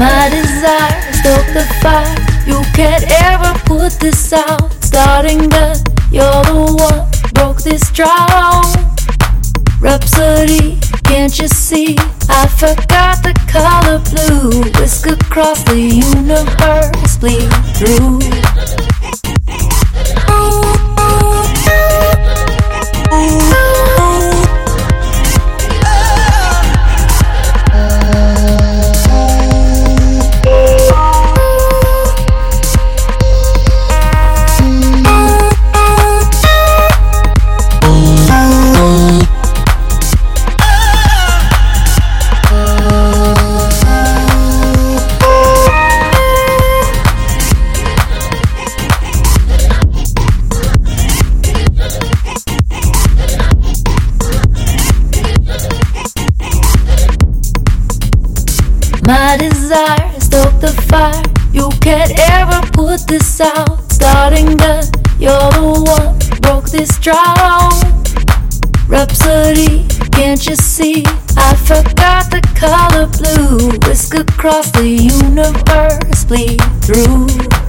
My desire stoked the fire. You can't ever put this out. Starting gun, you're the one broke this drought. Rhapsody, can't you see? I forgot the color blue. Whisk across the universe, bleed through. You can't ever put this out. Starting gun, you're the one broke this drought. Rhapsody, can't you see? I forgot the color blue. Whisk across the universe, bleed through.